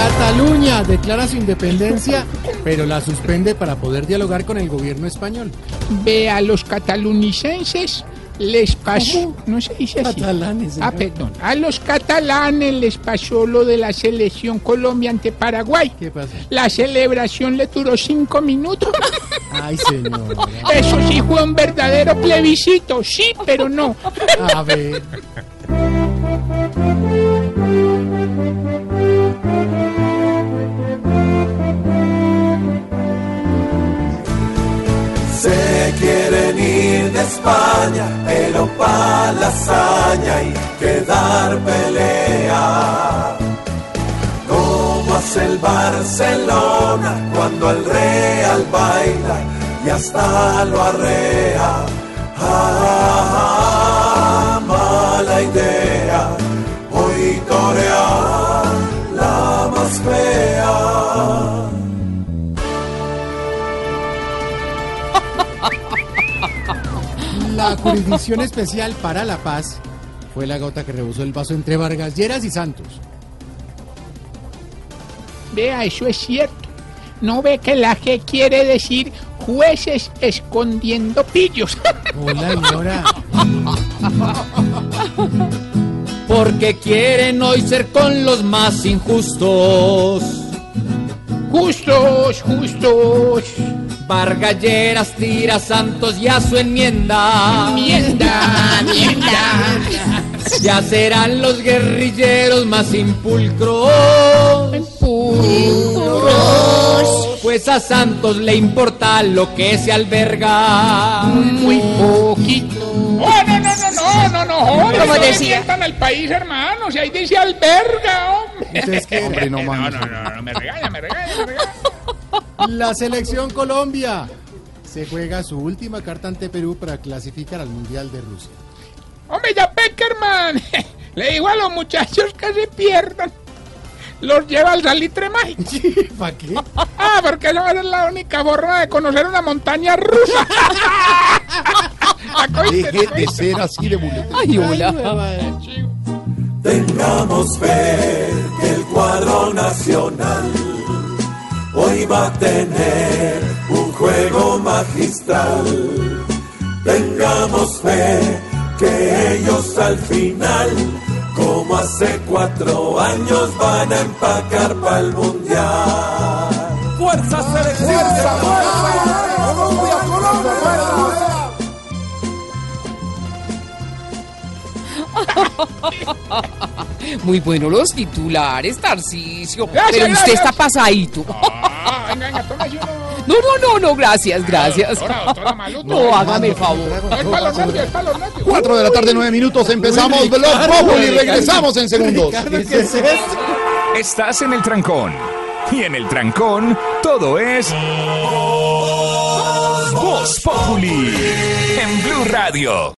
Cataluña declara su independencia, pero la suspende para poder dialogar con el gobierno español. Ve a los catalunicenses les pasó, no se dice así. Catalanes, Ah, señor. perdón. A los catalanes les pasó lo de la selección Colombia ante Paraguay. ¿Qué pasa? La celebración le duró cinco minutos. Ay, señor. Eso sí fue un verdadero plebiscito, sí, pero no. A ver. Se quieren ir de España, pero pa' la hazaña y quedar pelea. Como hace el Barcelona cuando el Real baila y hasta lo arrea. Ah, La Jurisdicción Especial para la Paz fue la gota que rebosó el vaso entre Vargas Lleras y Santos. Vea, eso es cierto. ¿No ve que la G quiere decir jueces escondiendo pillos? Hola, señora. Porque quieren hoy ser con los más injustos. justos, justos. Vargalleras tira Santos y a su enmienda. Mienda, mienda. Ya serán los guerrilleros más impulcros. Pues a Santos le importa lo que se alberga. Muy poquito. Oh, no, no, no, no, no, no, Como no decía. mientan al país, hermano. Si ahí dice alberga, hombre. Entonces, ¿qué? Hombre, no, no, no, no, me regaña, me regaña, me regaña. La selección Colombia se juega su última carta ante Perú para clasificar al Mundial de Rusia. Hombre, ya Peckerman le digo a los muchachos que se pierdan. Los lleva al salitre mágico. ¿Para qué? Ah, porque esa va a ser la única forma de conocer una montaña rusa. Deje de ser así de bulete. Ay, hola. Tengamos fe que el cuadro nacional va a tener un juego magistral. Tengamos fe que ellos al final, como hace cuatro años, van a empacar para el mundial. ¡Fuerza selección! Muy bueno los titulares, Tarcisio. Pero usted está pasadito. Venga, tómese uno. No, no, no, no, gracias, gracias. Doctora, doctora Maluto. No, hágame el favor. No es para los nervios, es para los nervios. 4 de la tarde, 9 minutos. Empezamos Blog Populi. Regresamos en segundos. Ricardo, ¿qué es esto? Estás en el trancón. Y en el trancón, todo es. Voz Populi. En Blue Radio.